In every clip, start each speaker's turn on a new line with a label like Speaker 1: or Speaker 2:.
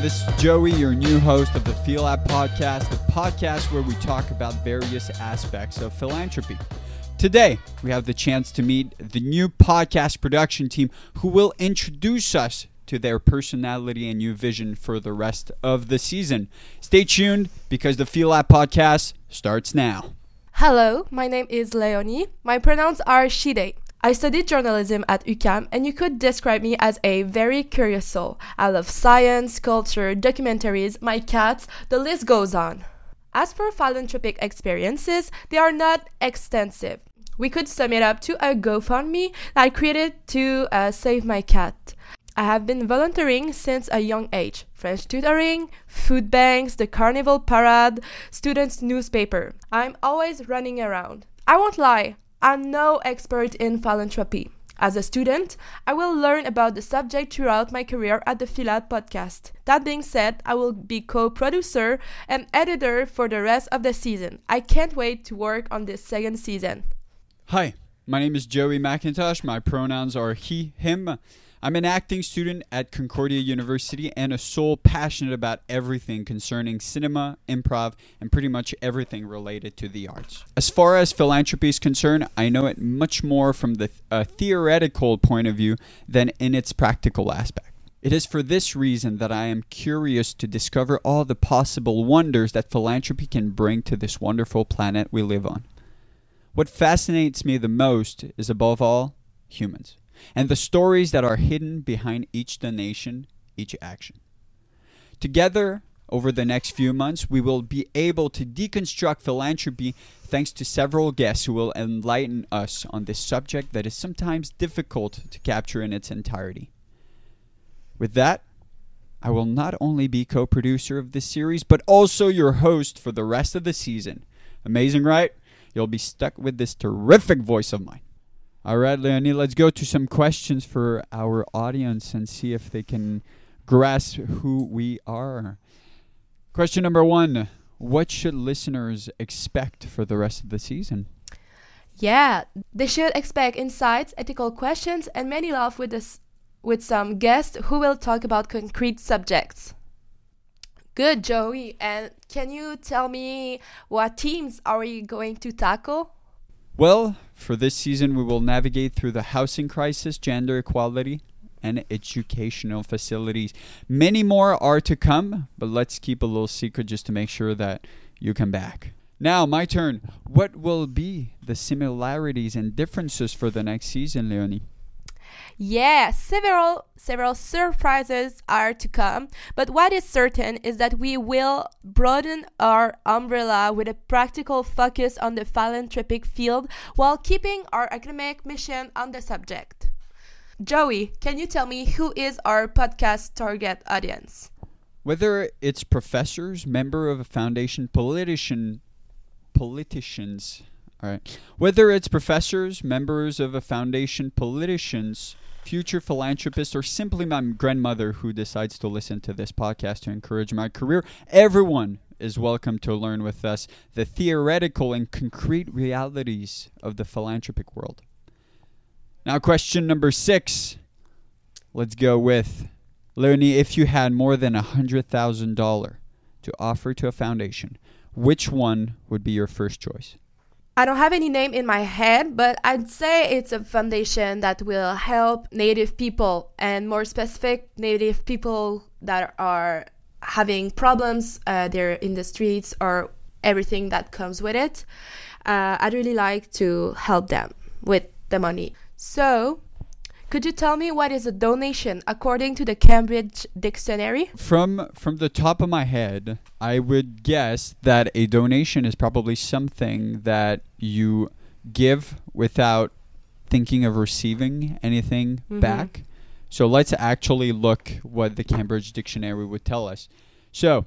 Speaker 1: This is Joey, your new host of the PhiLab podcast, the podcast where we talk about various aspects of philanthropy. Today, we have the chance to meet the new podcast production team who will introduce us to their personality and new vision for the rest of the season. Stay tuned because the PhiLab podcast starts now.
Speaker 2: Hello, my name is Leonie. My pronouns are she, they. I studied journalism at UQAM, and you could describe me as a very curious soul. I love science, culture, documentaries, my cats, the list goes on. As for philanthropic experiences, they are not extensive. We could sum it up to a GoFundMe that I created to uh, save my cat. I have been volunteering since a young age French tutoring, food banks, the carnival parade, students' newspaper. I'm always running around. I won't lie, I'm no expert in philanthropy. As a student, I will learn about the subject throughout my career at the Lab podcast. That being said, I will be co producer and editor for the rest of the season. I can't wait to work on this second season.
Speaker 1: Hi, my name is Joey McIntosh. My pronouns are he, him. I'm an acting student at Concordia University and a soul passionate about everything concerning cinema, improv, and pretty much everything related to the arts. As far as philanthropy is concerned, I know it much more from the theoretical point of view than in its practical aspect. It is for this reason that I am curious to discover all the possible wonders that philanthropy can bring to this wonderful planet we live on. What fascinates me the most is, above all, humans and the stories that are hidden behind each donation, each action. Together, over the next few months, we will be able to deconstruct philanthropy thanks to several guests who will enlighten us on this subject that is sometimes difficult to capture in its entirety. With that, I will not only be co producer of this series, but also your host for the rest of the season. Amazing, right? You'll be stuck with this terrific voice of mine. All right, Leonie, let's go to some questions for our audience and see if they can grasp who we are. Question number one What should listeners expect for the rest of the season?
Speaker 2: Yeah, they should expect insights, ethical questions, and many love with this with some guests who will talk about concrete subjects. Good, Joey. And can you tell me what teams are we going to tackle?
Speaker 1: Well, for this season, we will navigate through the housing crisis, gender equality, and educational facilities. Many more are to come, but let's keep a little secret just to make sure that you come back. Now, my turn. What will be the similarities and differences for the next season, Leonie?
Speaker 2: Yeah, several several surprises are to come, but what is certain is that we will broaden our umbrella with a practical focus on the philanthropic field while keeping our academic mission on the subject. Joey, can you tell me who is our podcast target audience?
Speaker 1: Whether it's professors, member of a foundation, politician, politicians, all right. Whether it's professors, members of a foundation, politicians, future philanthropists, or simply my grandmother who decides to listen to this podcast to encourage my career, everyone is welcome to learn with us the theoretical and concrete realities of the philanthropic world. Now, question number six. Let's go with Leonie. If you had more than a hundred thousand dollar to offer to a foundation, which one would be your first choice?
Speaker 2: I don't have any name in my head, but I'd say it's a foundation that will help Native people and more specific Native people that are having problems. Uh, they're in the streets or everything that comes with it. Uh, I'd really like to help them with the money. So could you tell me what is a donation according to the Cambridge Dictionary?
Speaker 1: From from the top of my head, I would guess that a donation is probably something that you give without thinking of receiving anything mm-hmm. back. So let's actually look what the Cambridge Dictionary would tell us. So,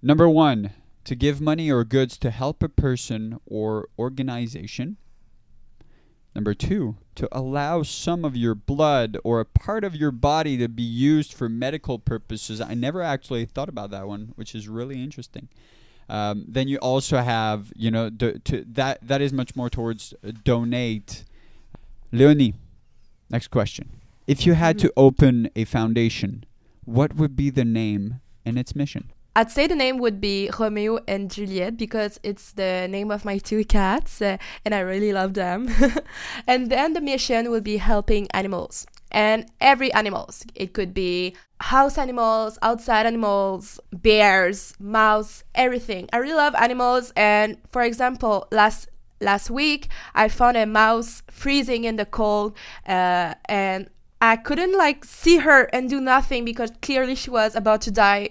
Speaker 1: number 1, to give money or goods to help a person or organization. Number two, to allow some of your blood or a part of your body to be used for medical purposes. I never actually thought about that one, which is really interesting. Um, then you also have, you know, do, to that that is much more towards uh, donate. Leonie, next question: If you had to mm-hmm. open a foundation, what would be the name and its mission?
Speaker 2: I'd say the name would be Romeo and Juliet because it's the name of my two cats uh, and I really love them. and then the mission would be helping animals and every animals. It could be house animals, outside animals, bears, mouse, everything. I really love animals and for example, last last week I found a mouse freezing in the cold uh, and I couldn't like see her and do nothing because clearly she was about to die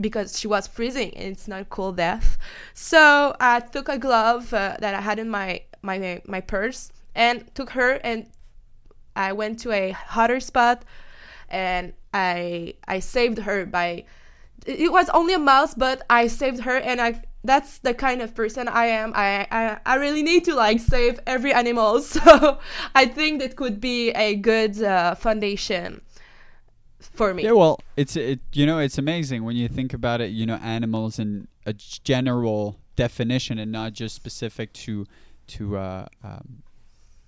Speaker 2: because she was freezing and it's not cold death. So I took a glove uh, that I had in my my my purse and took her and I went to a hotter spot and I I saved her by it was only a mouse but I saved her and I that's the kind of person I am. I, I, I really need to like save every animal. So I think that could be a good uh, foundation for me.
Speaker 1: Yeah, well, it's it you know it's amazing when you think about it. You know, animals in a general definition and not just specific to to uh, um,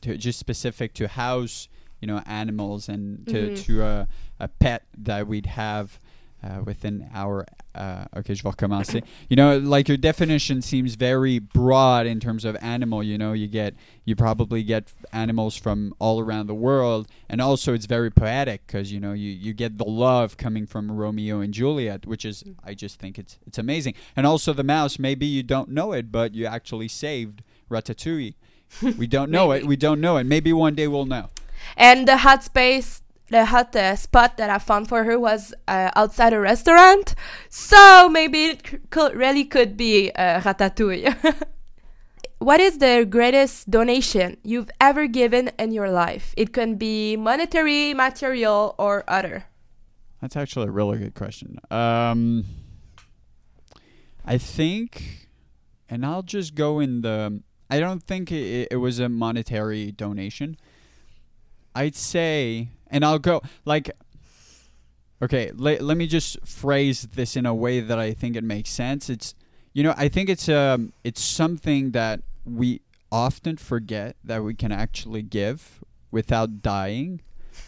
Speaker 1: to just specific to house. You know, animals and to
Speaker 2: Mhm.
Speaker 1: to a, a pet that we'd have. Uh, within our uh, okay, je vais recommencer. You know, like your definition seems very broad in terms of animal. You know, you get you probably get animals from all around the world, and also it's very poetic because you know you, you get the love coming from Romeo and Juliet, which is I just think it's it's amazing. And also the mouse. Maybe you don't know it, but you actually saved Ratatouille. We don't know it. We don't know it. Maybe one day we'll know.
Speaker 2: And the hot space, the hot uh, spot that I found for her was uh, outside a restaurant. So maybe it c- could, really could be uh, ratatouille. what is the greatest donation you've ever given in your life? It can be monetary, material, or other.
Speaker 1: That's actually a really good question. Um, I think, and I'll just go in the. I don't think it, it was a monetary donation. I'd say, and I'll go like. Okay, let, let me just phrase this in a way that I think it makes sense. It's, you know, I think it's um, it's something that we often forget that we can actually give without dying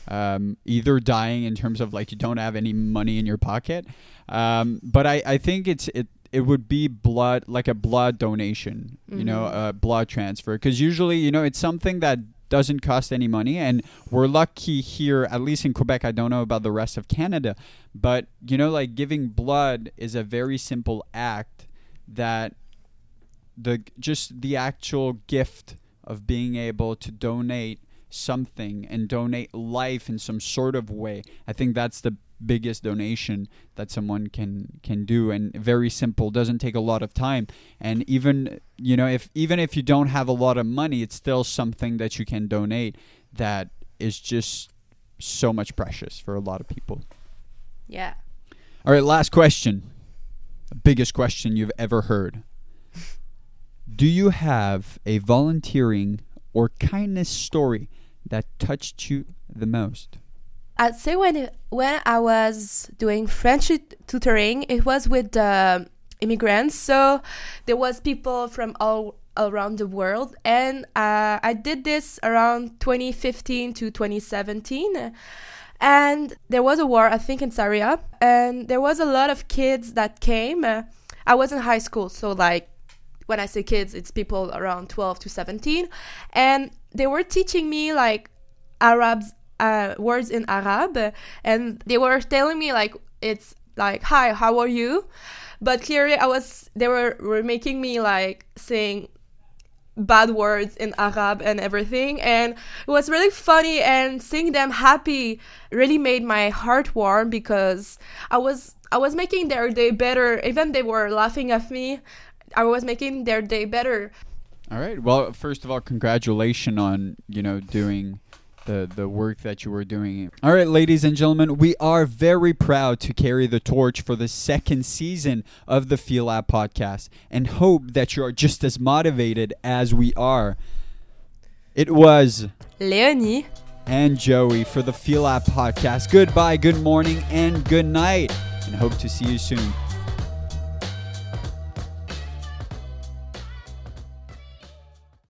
Speaker 1: um, either dying in terms of like you don't have any money in your pocket um, but I, I think it's it it would be blood like a blood donation you know
Speaker 2: Mhm.
Speaker 1: a blood transfer because usually you know it's something that doesn't cost any money. And we're lucky here at least in quebec i don't know about the rest of canada but you know like giving blood is a very simple act that the just the actual gift of being able to donate something and donate life in some sort of way i think that's the biggest donation that someone can can do. And very simple doesn't take a lot of time. And even you know if even if you don't have a lot of money it's still something that you can donate that is just so much precious for a lot of people.
Speaker 2: Yeah.
Speaker 1: all right last question. The biggest question you've ever heard. Do you have a volunteering or kindness story that touched you the most
Speaker 2: I'd say when when I was doing French tutoring, it was with the immigrants. So there was people from all around the world, and uh, I did this around 2015 to 2017. And there was a war, I think, in Syria, and there was a lot of kids that came. Uh, I was in high school, so like when I say kids, it's people around 12 to 17, and they were teaching me like Arabs uh, words in Arab, and they were telling me like it's like hi, how are you? But clearly, I was they were were making me like saying bad words in Arab and everything, and it was really funny. And seeing them happy really made my heart warm because I was I was making their day better. Even they were laughing at me, I was making their day better.
Speaker 1: All right. Well, first of all, congratulations on you know doing the the work that you were doing. All right, ladies and gentlemen, we are very proud to carry the torch for the second season of the PhiLab podcast, and hope that you are just as motivated as we are. It was
Speaker 2: Leonie.
Speaker 1: and Joey for the PhiLab podcast. Goodbye, good morning, and good night, and hope to see you soon.